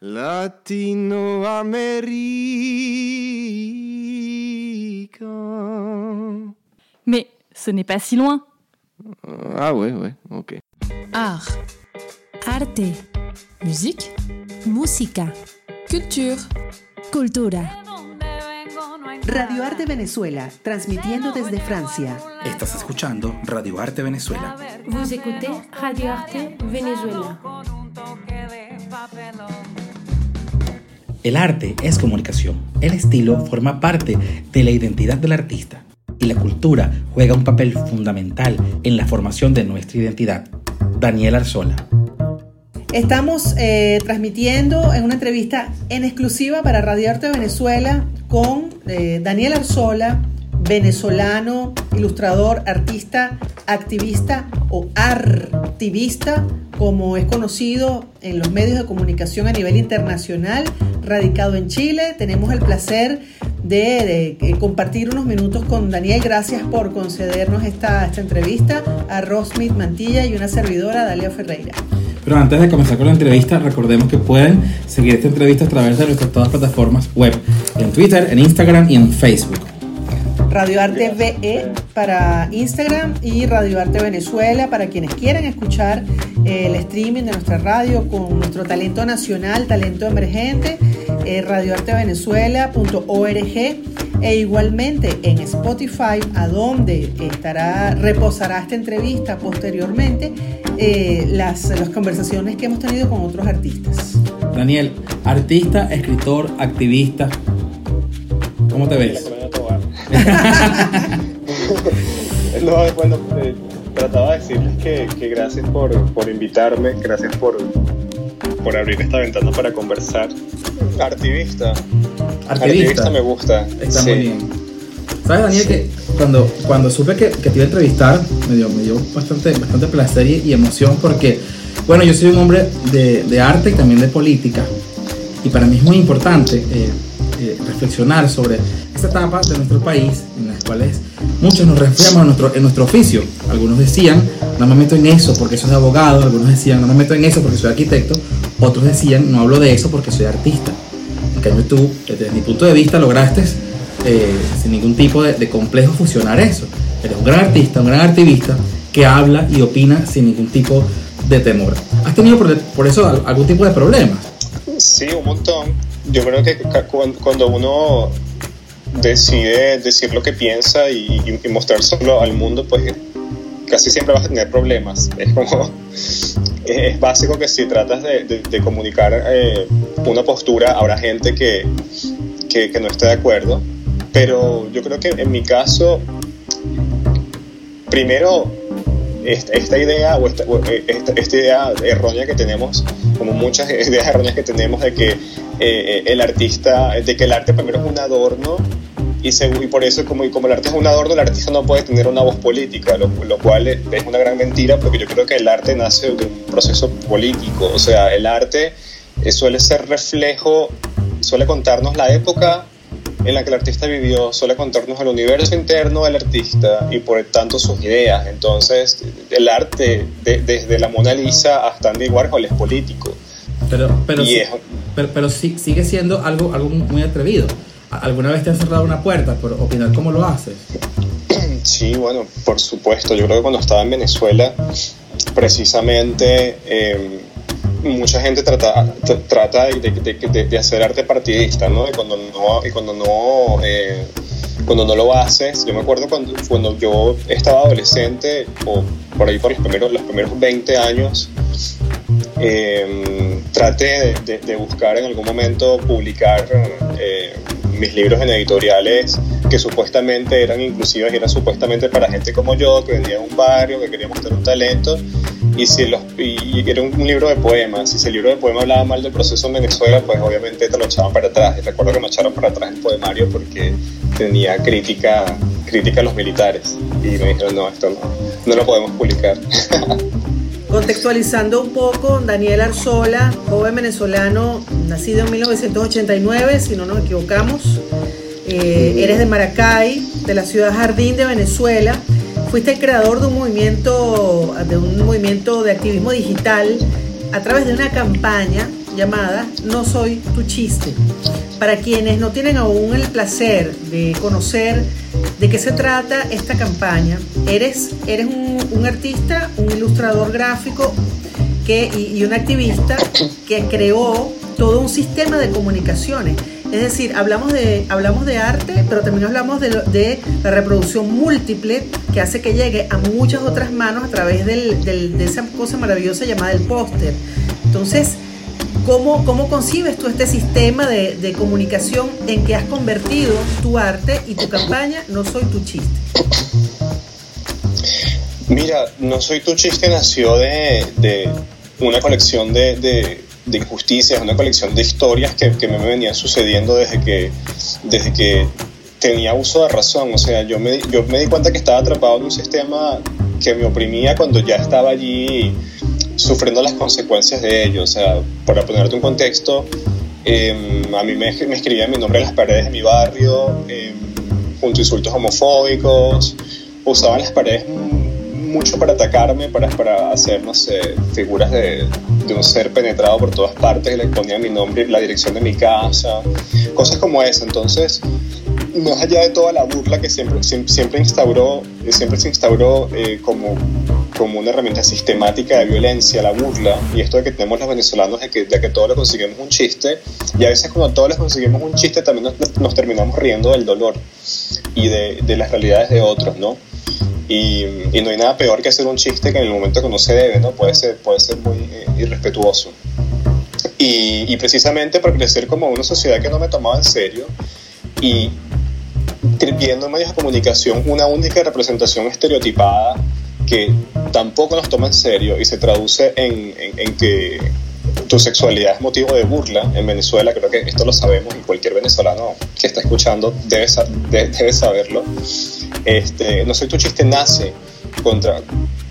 Latinoamérica. Mais ce n'est pas si loin. Ah ouais, ouais, ok. Art, Arte, musique, música, culture. cultura. Radio Arte Venezuela, transmitiendo desde Francia. Estás escuchando Radio Arte Venezuela. Vous écoutez Radio Arte Venezuela. El arte es comunicación. El estilo forma parte de la identidad del artista. Y la cultura juega un papel fundamental en la formación de nuestra identidad. Daniel Arzola. Estamos eh, transmitiendo en una entrevista en exclusiva para Radio Arte Venezuela con eh, Daniel Arzola, venezolano, ilustrador, artista, activista o artivista, como es conocido en los medios de comunicación a nivel internacional, radicado en Chile. Tenemos el placer de, eh, compartir unos minutos con Daniel. Gracias por concedernos esta, esta entrevista a Rosmith Mantilla y una servidora, Dalia Ferreira. Pero antes de comenzar con la entrevista, recordemos que pueden seguir esta entrevista a través de nuestras todas plataformas web, en Twitter, en Instagram y en Facebook. Radio Arte VE para Instagram y Radio Arte Venezuela para quienes quieran escuchar eh, el streaming de nuestra radio con nuestro talento nacional, talento emergente, eh, radioartevenezuela.org e igualmente en Spotify, a donde estará, reposará esta entrevista posteriormente, eh, las, las conversaciones que hemos tenido con otros artistas. Daniel, artista, escritor, activista, ¿cómo te ves? no, bueno, eh, trataba de decirles que, que gracias por, por, invitarme, gracias por, por abrir esta ventana para conversar. Artivista. Artivista, Artivista me gusta. Está sí. muy bien. ¿Sabes, Daniel, que cuando, cuando supe que, que te iba a entrevistar, me dio, me dio bastante, bastante placer y, y emoción porque, bueno, yo soy un hombre de, de, arte y también de política. Y para mí es muy importante eh, eh, reflexionar sobre esta etapa de nuestro país en las cuales muchos nos refugiamos en nuestro, en nuestro oficio. Algunos decían, no me meto en eso porque soy abogado, algunos decían, no me meto en eso porque soy arquitecto, otros decían, no hablo de eso porque soy artista. En cambio tú, desde mi punto de vista, lograste eh, sin ningún tipo de, de, complejo fusionar eso. Eres un gran artista, un gran activista que habla y opina sin ningún tipo de temor. ¿Has tenido por, por eso algún tipo de problemas? Sí, un montón. Yo creo que cuando uno decide decir lo que piensa y, y, mostrárselo al mundo, pues casi siempre vas a tener problemas. Es como, es básico que si tratas de, de, comunicar eh, una postura, habrá gente que, que, no esté de acuerdo. Pero yo creo que en mi caso, primero, esta, idea o esta, esta, esta, idea errónea que tenemos, como muchas ideas erróneas que tenemos de que eh, el artista, de que el arte primero es un adorno y, y, por eso como, como el arte es un adorno, el artista no puede tener una voz política, lo, lo, cual es una gran mentira porque yo creo que el arte nace de un proceso político, o sea, el arte eh, suele ser reflejo, suele contarnos la época en la que el artista vivió, suele contarnos el universo interno del artista y por tanto sus ideas, entonces el arte de, desde la Mona Lisa hasta Andy Warhol es político. Pero, pero, sí, es, pero, pero sí, sigue siendo algo, algo muy atrevido. ¿Alguna vez te has cerrado una puerta por opinar cómo lo haces? Sí, bueno, por supuesto. Yo creo que cuando estaba en Venezuela, precisamente eh, mucha gente trata, trata de, de, de, de, hacer arte partidista, ¿no? Y cuando no, y cuando no, eh, cuando no lo haces, yo me acuerdo cuando, cuando yo estaba adolescente, o por ahí por los primeros, los primeros 20 años, eh, traté de, buscar en algún momento publicar eh, mis libros en editoriales que supuestamente eran inclusivas y eran supuestamente para gente como yo, que vendía en un barrio, que quería mostrar un talento, y si los, y era un, libro de poemas, y si el libro de poemas hablaba mal del proceso en Venezuela, pues obviamente te lo echaban para atrás, y recuerdo que me echaron para atrás el poemario porque tenía crítica, crítica a los militares, y me dijeron, no, esto no, no lo podemos publicar. Contextualizando un poco, Daniel Arzola, joven venezolano, nacido en 1989, si no nos equivocamos. Eh, eres de Maracay, de la ciudad Jardín de Venezuela. Fuiste el creador de un movimiento, de un movimiento de activismo digital a través de una campaña llamada No soy tu chiste. Para quienes no tienen aún el placer de conocer de qué se trata esta campaña, eres, eres un, artista, un ilustrador gráfico que, y, un activista que creó todo un sistema de comunicaciones. Es decir, hablamos de, hablamos de arte, pero también hablamos de, de la reproducción múltiple que hace que llegue a muchas otras manos a través de esa cosa maravillosa llamada el póster. Entonces, ¿cómo, ¿cómo concibes tú este sistema de, de comunicación en que has convertido tu arte y tu campaña No Soy Tu Chiste? Mira, No Soy Tu Chiste nació de, de una colección de, de- injusticias, una colección de historias que, que me venían sucediendo desde que, desde que tenía uso de razón. O sea, yo me, yo me di cuenta que estaba atrapado en un sistema que me oprimía cuando ya estaba allí sufriendo las consecuencias de ello. O sea, para ponerte un contexto, eh, a mí me, me escribían mi nombre en las paredes de mi barrio, eh, junto a insultos homofóbicos, usaban las paredes mucho para atacarme, para, para hacer, figuras de, de un ser penetrado por todas partes, le ponían mi nombre la dirección de mi casa, cosas como esa. Entonces, más allá de toda la burla que siempre, siempre, instauró, siempre se instauró eh, como, como una herramienta sistemática de violencia, la burla, y esto de que tenemos los venezolanos de que, de que todo lo conseguimos un chiste, y a veces cuando todos les conseguimos un chiste también nos, nos terminamos riendo del dolor y de, de las realidades de otros, ¿no? Y, y, no hay nada peor que hacer un chiste que en el momento que no se debe, ¿no? Puede ser, puede ser muy eh, irrespetuoso. Y, y, precisamente por crecer como una sociedad que no me tomaba en serio y viendo en medios de comunicación una única representación estereotipada que tampoco nos toma en serio y se traduce en, en, que tu sexualidad es motivo de burla en Venezuela, creo que esto lo sabemos y cualquier venezolano que está escuchando debe, debe, saberlo. Este, no soy tu chiste nace contra,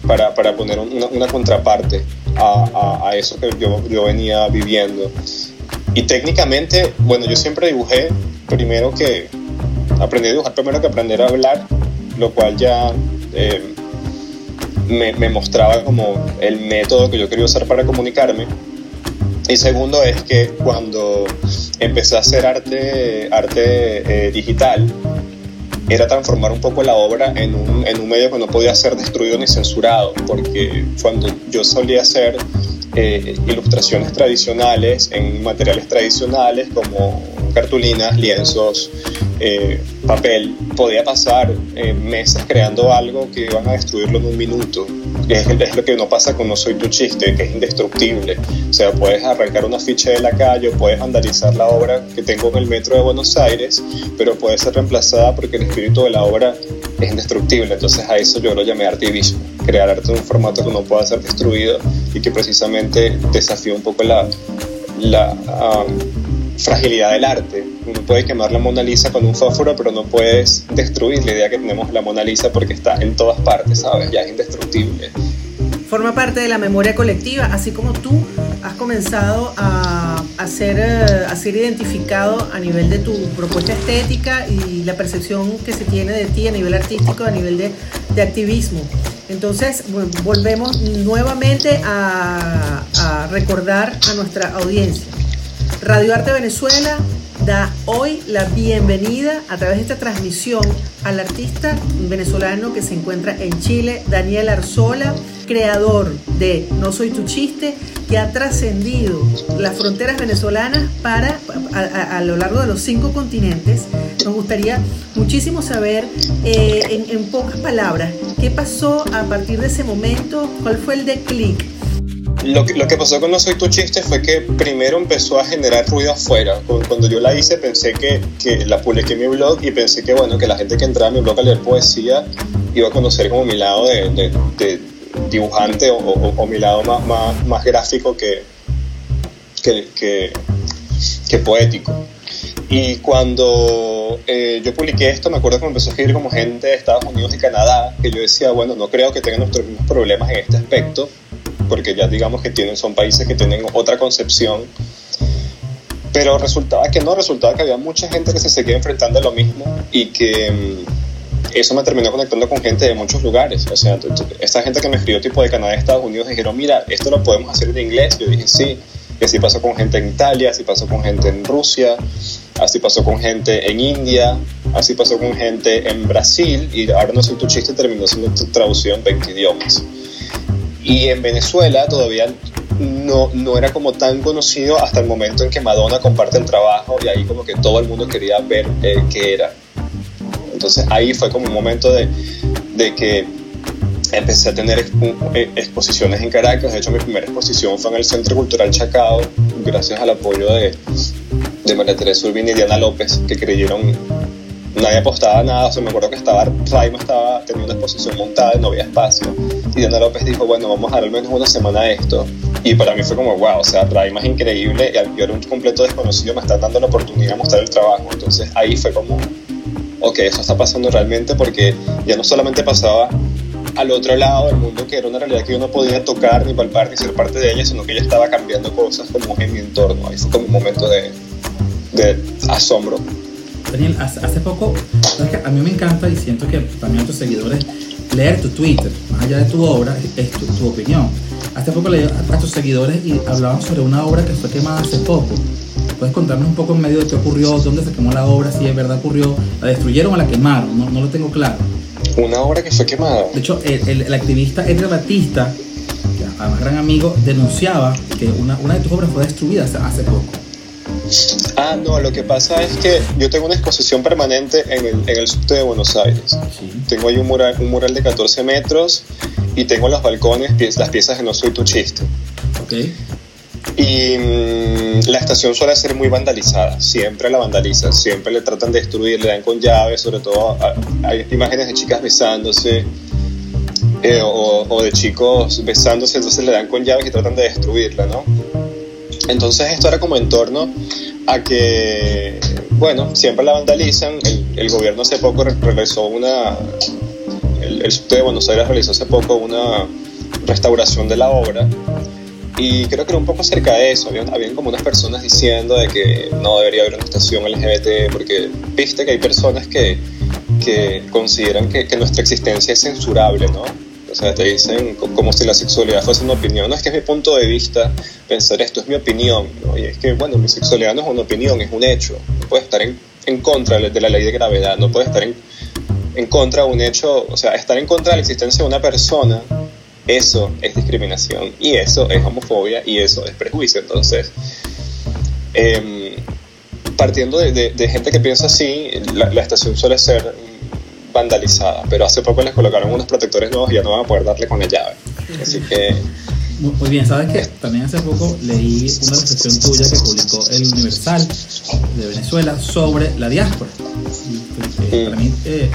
para, para poner una, contraparte a, a, a, eso que yo, yo venía viviendo. Y técnicamente, bueno, yo siempre dibujé primero que aprendí a dibujar primero que aprender a hablar, lo cual ya eh, me, mostraba como el método que yo quería usar para comunicarme. Y segundo es que cuando empecé a hacer arte, arte eh, digital, era transformar un poco la obra en un, en un, medio que no podía ser destruido ni censurado, porque cuando yo solía hacer eh, ilustraciones tradicionales en materiales tradicionales como cartulinas, lienzos, eh, papel, podía pasar eh, meses creando algo que iban a destruirlo en un minuto. Es, es, lo que no pasa con No Soy Tu Chiste, que es indestructible. O sea, puedes arrancar una ficha de la calle, puedes vandalizar la obra que tengo en el metro de Buenos Aires, pero puede ser reemplazada porque el espíritu de la obra es indestructible. Entonces a eso yo lo llamé artivismo, crear arte en un formato que no pueda ser destruido y que precisamente desafía un poco la, la um, fragilidad del arte. Uno puede quemar la Mona Lisa con un fósforo, pero no puedes destruir la idea que tenemos la Mona Lisa porque está en todas partes, ¿sabes? Ya es indestructible. Forma parte de la memoria colectiva, así como tú has comenzado a, a, ser, a ser identificado a nivel de tu propuesta estética y la percepción que se tiene de ti a nivel artístico, a nivel de, de activismo. Entonces, volvemos nuevamente a recordar a nuestra audiencia. Radio Arte Venezuela da hoy la bienvenida a través de esta transmisión al artista venezolano que se encuentra en Chile, Daniel Arzola, creador de No Soy Tu Chiste, que ha trascendido las fronteras venezolanas para a, lo largo de los cinco continentes. Nos gustaría muchísimo saber eh, en, en pocas palabras qué pasó a partir de ese momento, cuál fue el declic lo que, lo que, pasó con No Soy Tu Chiste fue que primero empezó a generar ruido afuera. Cuando yo la hice pensé que, que, la publiqué en mi blog y pensé que, bueno, que la gente que entraba a mi blog a leer poesía iba a conocer como mi lado de, de, de dibujante o, o, o, mi lado más, más, más gráfico que, que, que, que poético. Y cuando eh, yo publiqué esto, me acuerdo que me empezó a escribir como gente de Estados Unidos y Canadá, que yo decía, bueno, no creo que tengan nuestros mismos problemas en este aspecto, porque ya digamos que tienen, son países que tienen otra concepción. Pero resultaba que no, resultaba que había mucha gente que se seguía enfrentando a lo mismo y que um, eso me terminó conectando con gente de muchos lugares. O sea, esta gente que me escribió tipo de Canadá Estados Unidos dijeron, mira, esto lo podemos hacer en inglés. Yo dije, sí. Y así pasó con gente en Italia, así pasó con gente en Rusia, así pasó con gente en India, así pasó con gente en Brasil y ahora no soy tu chiste terminó siendo traducido en 20 idiomas. Y en Venezuela todavía no, no era como tan conocido hasta el momento en que Madonna comparte el trabajo y ahí como que todo el mundo quería ver eh, qué era. Entonces ahí fue como un momento de, de que empecé a tener eh, exposiciones en Caracas. De hecho, mi primera exposición fue en el Centro Cultural Chacao, gracias al apoyo de, de María Teresa Urbina y Diana López, que creyeron, nadie apostaba nada. O sea, me acuerdo que estaba, Raima estaba teniendo una exposición montada y no había espacio. Y Diana López dijo, bueno, vamos a dar al menos una semana de esto. Y para mí fue como, wow, o sea, Raima es increíble y yo era un completo desconocido, me está dando la oportunidad de mostrar el trabajo. Entonces ahí fue como, ok, eso está pasando realmente porque ya no solamente pasaba al otro lado del mundo, que era una realidad que yo no podía tocar ni palpar ni ser parte de ella, sino que ella estaba cambiando cosas como en mi entorno. Ahí fue como un momento de, de asombro. Daniel, hace, poco, a mí me encanta y siento que también a tus seguidores leer tu Twitter, más allá de tu obra, es tu, opinión. Hace poco leí a, tus seguidores y hablaban sobre una obra que fue quemada hace poco. ¿Puedes contarnos un poco en medio de qué ocurrió, dónde se quemó la obra, si es verdad ocurrió, la destruyeron o la quemaron? No, no lo tengo claro. Una obra que fue quemada. De hecho, el, activista Edgar Batista, que además gran amigo, denunciaba que una, una de tus obras fue destruida hace, poco. Ah, no, lo que pasa es que yo tengo una exposición permanente en el, en el subte de Buenos Aires. Tengo ahí un mural, un mural de 14 metros y tengo los balcones, las piezas de No Soy Tu Chiste. Okay. Y mm, la estación suele ser muy vandalizada, siempre la vandalizan, siempre le tratan de destruir, le dan con llaves, sobre todo hay imágenes de chicas besándose eh, o, de chicos besándose, entonces le dan con llaves y tratan de destruirla, ¿no? Entonces esto era como en torno a que, bueno, siempre la vandalizan, el, gobierno hace poco realizó una, el, el de Buenos Aires realizó hace poco una restauración de la obra y creo que era un poco cerca de eso. Habían, como unas personas diciendo de que no debería haber una estación LGBT, porque viste que hay personas que, que consideran que, nuestra existencia es censurable, ¿no? O sea, te dicen como si la sexualidad fuese una opinión. No es que es mi punto de vista pensar esto, es mi opinión. ¿no? Y es que, bueno, mi sexualidad no es una opinión, es un hecho. No puede estar en, en contra de la ley de gravedad, no puede estar en, en contra de un hecho, o sea, estar en contra de la existencia de una persona eso es discriminación y eso es homofobia y eso es prejuicio. Entonces, em, partiendo de, gente que piensa así, la, estación suele ser vandalizada, pero hace poco les colocaron unos protectores nuevos y ya no van a poder darle con la llave. Así que... Muy bien, sabes que también hace poco leí una reflexión tuya que publicó el Universal de Venezuela sobre la diáspora. Y, eh, para mí eh,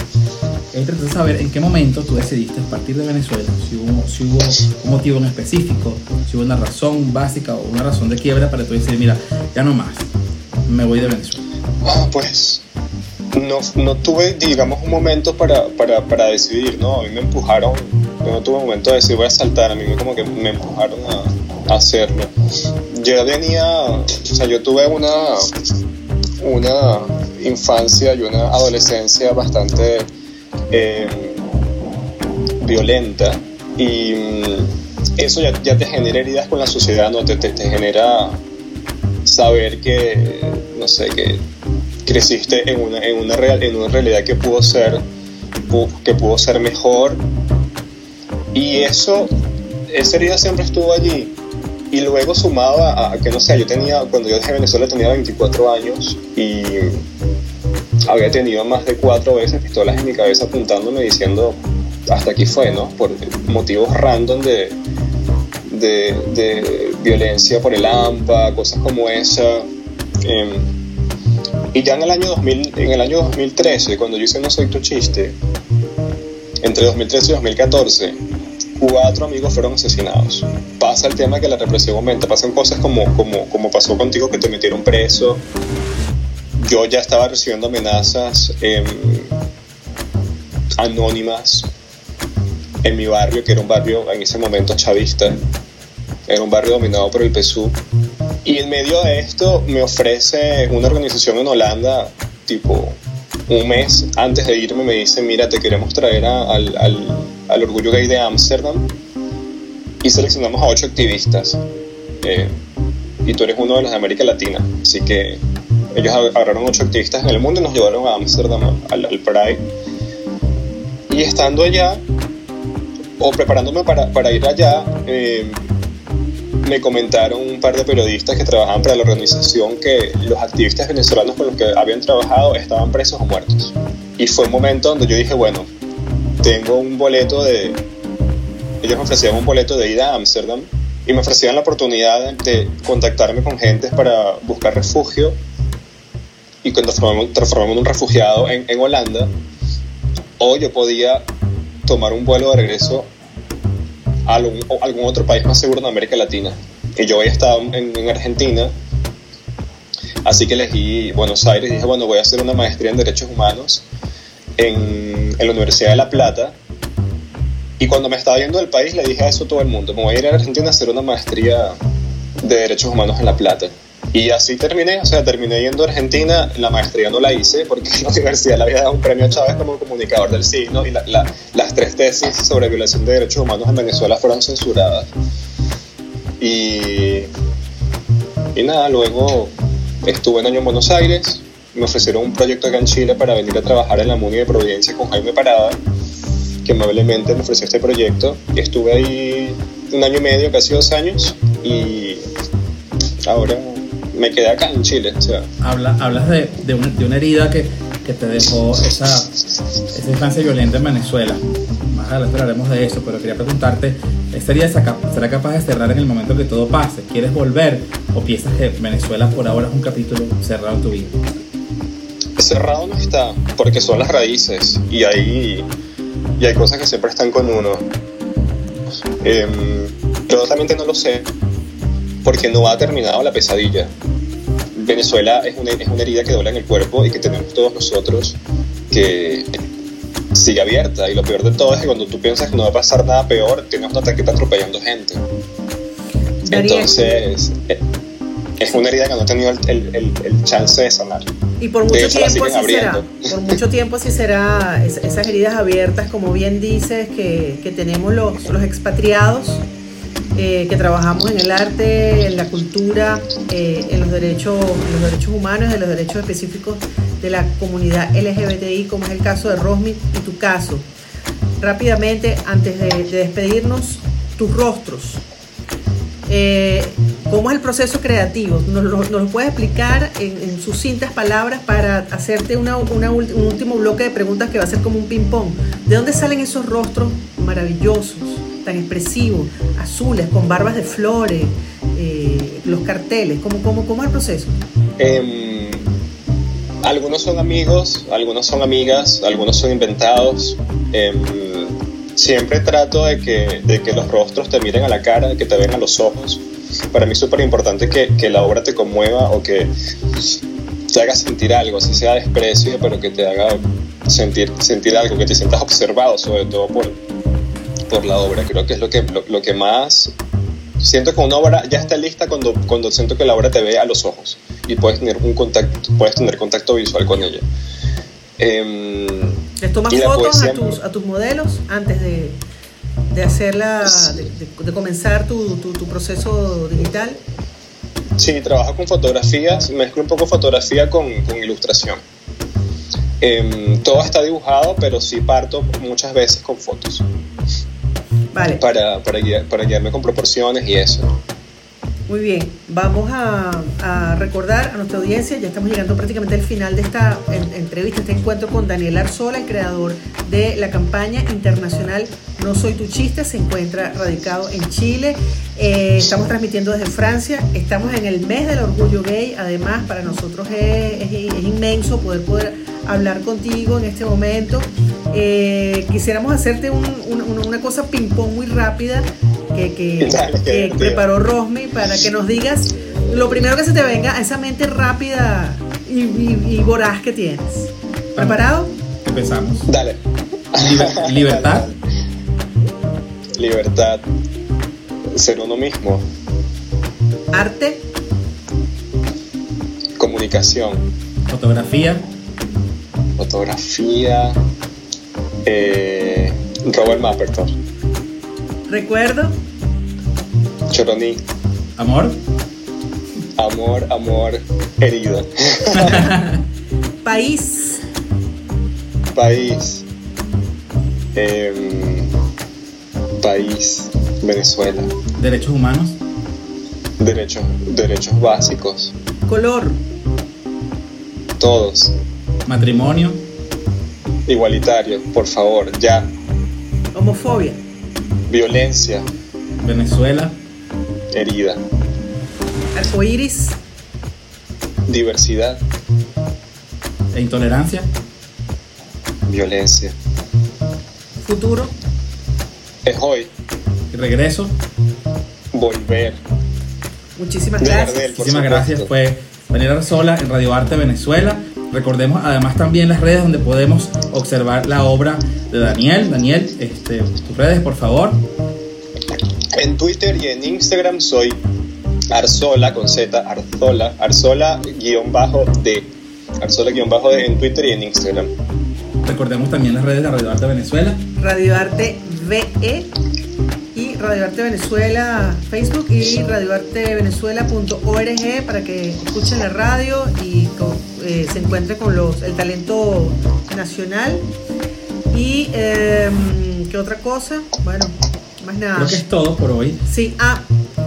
es de saber en qué momento tú decidiste partir de Venezuela, si hubo, si hubo un motivo en específico, si hubo una razón básica o una razón de quiebra para tú decir, mira, ya no más, me voy de Venezuela. Ah, pues no, no tuve, digamos, un momento para, para, para, decidir, ¿no? A mí me empujaron, yo no tuve un momento de decir voy a saltar, a mí como que me empujaron a, hacerlo. Yo venía, o sea, yo tuve una, una infancia y una adolescencia bastante eh, violenta y mm, eso ya, te genera heridas con la sociedad, ¿no? Te, te, genera saber que, no sé, que creciste en una, en una, real, en una realidad que pudo ser que pudo ser mejor y eso esa herida siempre estuvo allí y luego sumado a, que no sé yo tenía cuando yo dejé Venezuela tenía 24 años y había tenido más de cuatro veces pistolas en mi cabeza apuntándome diciendo hasta aquí fue, ¿no? Por motivos random de, de, violencia por el AMPA, cosas como esa. Em, y ya en el, año 2000, en el año 2013, cuando yo hice No Soy Chiste, entre 2013 y 2014, cuatro amigos fueron asesinados. Pasa el tema que la represión aumenta, pasan cosas como, como, como pasó contigo que te metieron preso, yo ya estaba recibiendo amenazas em, anónimas en mi barrio, que era un barrio en ese momento chavista, era un barrio dominado por el PSU. Y en medio de esto me ofrece una organización en Holanda, tipo un mes antes de irme, me dice, mira, te queremos traer al, al, Orgullo Gay de Ámsterdam y seleccionamos a ocho activistas. Eh, y tú eres uno de los de América Latina. Así que ellos agarraron ocho activistas en el mundo y nos llevaron a Amsterdam al, al Pride. Y estando allá, o preparándome para, para ir allá, eh, me comentaron un par de periodistas que trabajaban para la organización que los activistas venezolanos con los que habían trabajado estaban presos o muertos. Y fue un momento donde yo dije, bueno, tengo un boleto de... Ellos me ofrecían un boleto de ida a Ámsterdam y me ofrecían la oportunidad de contactarme con gente para buscar refugio y transformarme, en un refugiado en, en Holanda o yo podía tomar un vuelo de regreso a algún, otro país más seguro de América Latina. Y yo había estado en, en, Argentina, así que elegí Buenos Aires y dije, bueno, voy a hacer una maestría en Derechos Humanos en, en la Universidad de La Plata. Y cuando me estaba yendo del país le dije a eso a todo el mundo, voy a ir a Argentina a hacer una maestría de Derechos Humanos en La Plata. Y así terminé, o sea, terminé yendo a Argentina, la maestría no la hice porque la universidad le había dado un premio a Chávez como comunicador del signo y la, la, las tres tesis sobre violación de derechos humanos en Venezuela fueron censuradas. Y, y nada, luego estuve un año en Buenos Aires, me ofrecieron un proyecto acá en Chile para venir a trabajar en la MUNI de Providencia con Jaime Parada, que amablemente me ofreció este proyecto. Estuve ahí un año y medio, casi dos años, y ahora me quedé acá en Chile. O sea. Habla, hablas de, de, una, de una herida que, que, te dejó esa, esa instancia violenta en Venezuela. Más adelante hablaremos de eso, pero quería preguntarte, ¿esta herida será capaz de cerrar en el momento que todo pase? ¿Quieres volver o piensas que Venezuela por ahora es un capítulo cerrado en tu vida? Cerrado no está, porque son las raíces y hay, y hay cosas que siempre están con uno. Eh, yo totalmente no lo sé, porque no ha terminado la pesadilla. Venezuela es una, es una herida que dobla en el cuerpo y que tenemos todos nosotros que sigue abierta. Y lo peor de todo es que cuando tú piensas que no va a pasar nada peor, tienes un ataque atropellando gente. Entonces, es una herida que no ha tenido el, el, el, el chance de sanar. Y por mucho tiempo así será. Por mucho tiempo así será. Es, esas heridas abiertas, como bien dices, que, que tenemos los, los expatriados eh, que trabajamos en el arte, en la cultura, eh, en, los derechos, los derechos humanos, en los derechos específicos de la comunidad LGBTI, como es el caso de Rosmi y tu caso. Rápidamente, antes de, de despedirnos, tus rostros. Eh, ¿Cómo es el proceso creativo? ¿Nos lo, nos lo puedes explicar en, en, sucintas palabras para hacerte una, una, un último bloque de preguntas que va a ser como un ping-pong? ¿De dónde salen esos rostros maravillosos? Tan expresivos, azules, con barbas de flores, eh, los carteles? ¿Cómo, cómo, ¿Cómo es el proceso? Eh, algunos son amigos, algunos son amigas, algunos son inventados. Eh, siempre trato de que, de que los rostros te miren a la cara, que te vean a los ojos. Para mí es súper importante que, que la obra te conmueva o que te haga sentir algo, así sea desprecio, pero que te haga sentir, sentir algo, que te sientas observado, sobre todo por, por la obra. Creo que es lo que, lo, lo, que más siento que una obra ya está lista cuando, cuando siento que la obra te ve a los ojos y puedes tener un contacto, puedes tener contacto visual con ella. Eh, ¿Les tomas fotos a tus, a tus modelos antes de, de hacerla, de, de, de comenzar tu, tu, tu, proceso digital? Sí, trabajo con fotografías, mezclo un poco fotografía con, con ilustración. Eh, todo está dibujado, pero sí parto muchas veces con fotos. Vale. Para, para, guiar, para guiarme con proporciones y eso. Muy bien, vamos a, a, recordar a nuestra audiencia, ya estamos llegando prácticamente al final de esta en, entrevista, este encuentro con Daniel Arzola, el creador de la campaña internacional No Soy Tu Chiste, se encuentra radicado en Chile, eh, estamos transmitiendo desde Francia, estamos en el mes del orgullo gay, además para nosotros es, es, es inmenso poder, poder hablar contigo en este momento. Eh, quisiéramos hacerte un, un, una cosa ping-pong muy rápida que, que, Dale, que preparó Rosmi para que nos digas lo primero que se te venga a esa mente rápida y, y, y voraz que tienes. ¿Preparado? Empezamos. Dale. Liber libertad. Libertad. Ser uno mismo. Arte. Comunicación. Fotografía. Fotografía. Eh, Robert Mapperton. Recuerdo. Choroní. Amor. Amor, amor, herido. País. País. Em, país. Venezuela. Derechos humanos. Derechos, derechos básicos. Color. Todos. Matrimonio. Igualitario, por favor, ya. Homofobia. Violencia, Venezuela. herida. Arcoíris. Diversidad, E intolerancia. violencia. Futuro. Es hoy. Y regreso. Volver. Muchísimas gracias. Gardel, Muchísimas gracias. Fue Daniel Arzola en Radio Arte Venezuela. Recordemos además también las redes donde podemos observar la obra de Daniel. Daniel, este, tus redes, por favor. En Twitter y en Instagram soy Arzola con Z, Arzola, Arzola guion bajo D. Arzola guion bajo D en Twitter y en Instagram. Recordemos también las redes de Radio Arte Venezuela. Radio Arte VE y Radio Arte Venezuela Facebook y radioartevenezuela.org para que escuchen la radio y co- eh, se encuentren con los, el talento nacional. Y em, qué otra cosa, bueno, más nada. Creo que es todo por hoy. Sí, ah,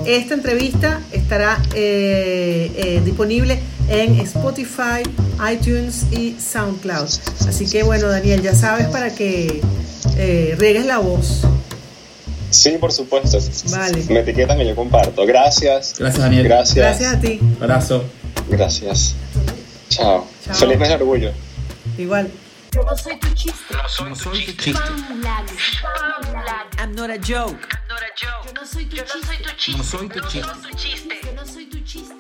esta entrevista estará eh, eh, disponible en Spotify, iTunes y SoundCloud. Así que bueno, Daniel, ya sabes para que eh, riegues la voz. Sí, por supuesto. Vale. Me etiquetan y yo comparto. Gracias. Gracias, Daniel. Gracias. Gracias a ti. Abrazo. Gracias. Chao. Chao. Feliz mes de orgullo. Igual. Yo no soy tu chiste. I'm not a joke. Yo no soy tu chiste. No soy tu chiste.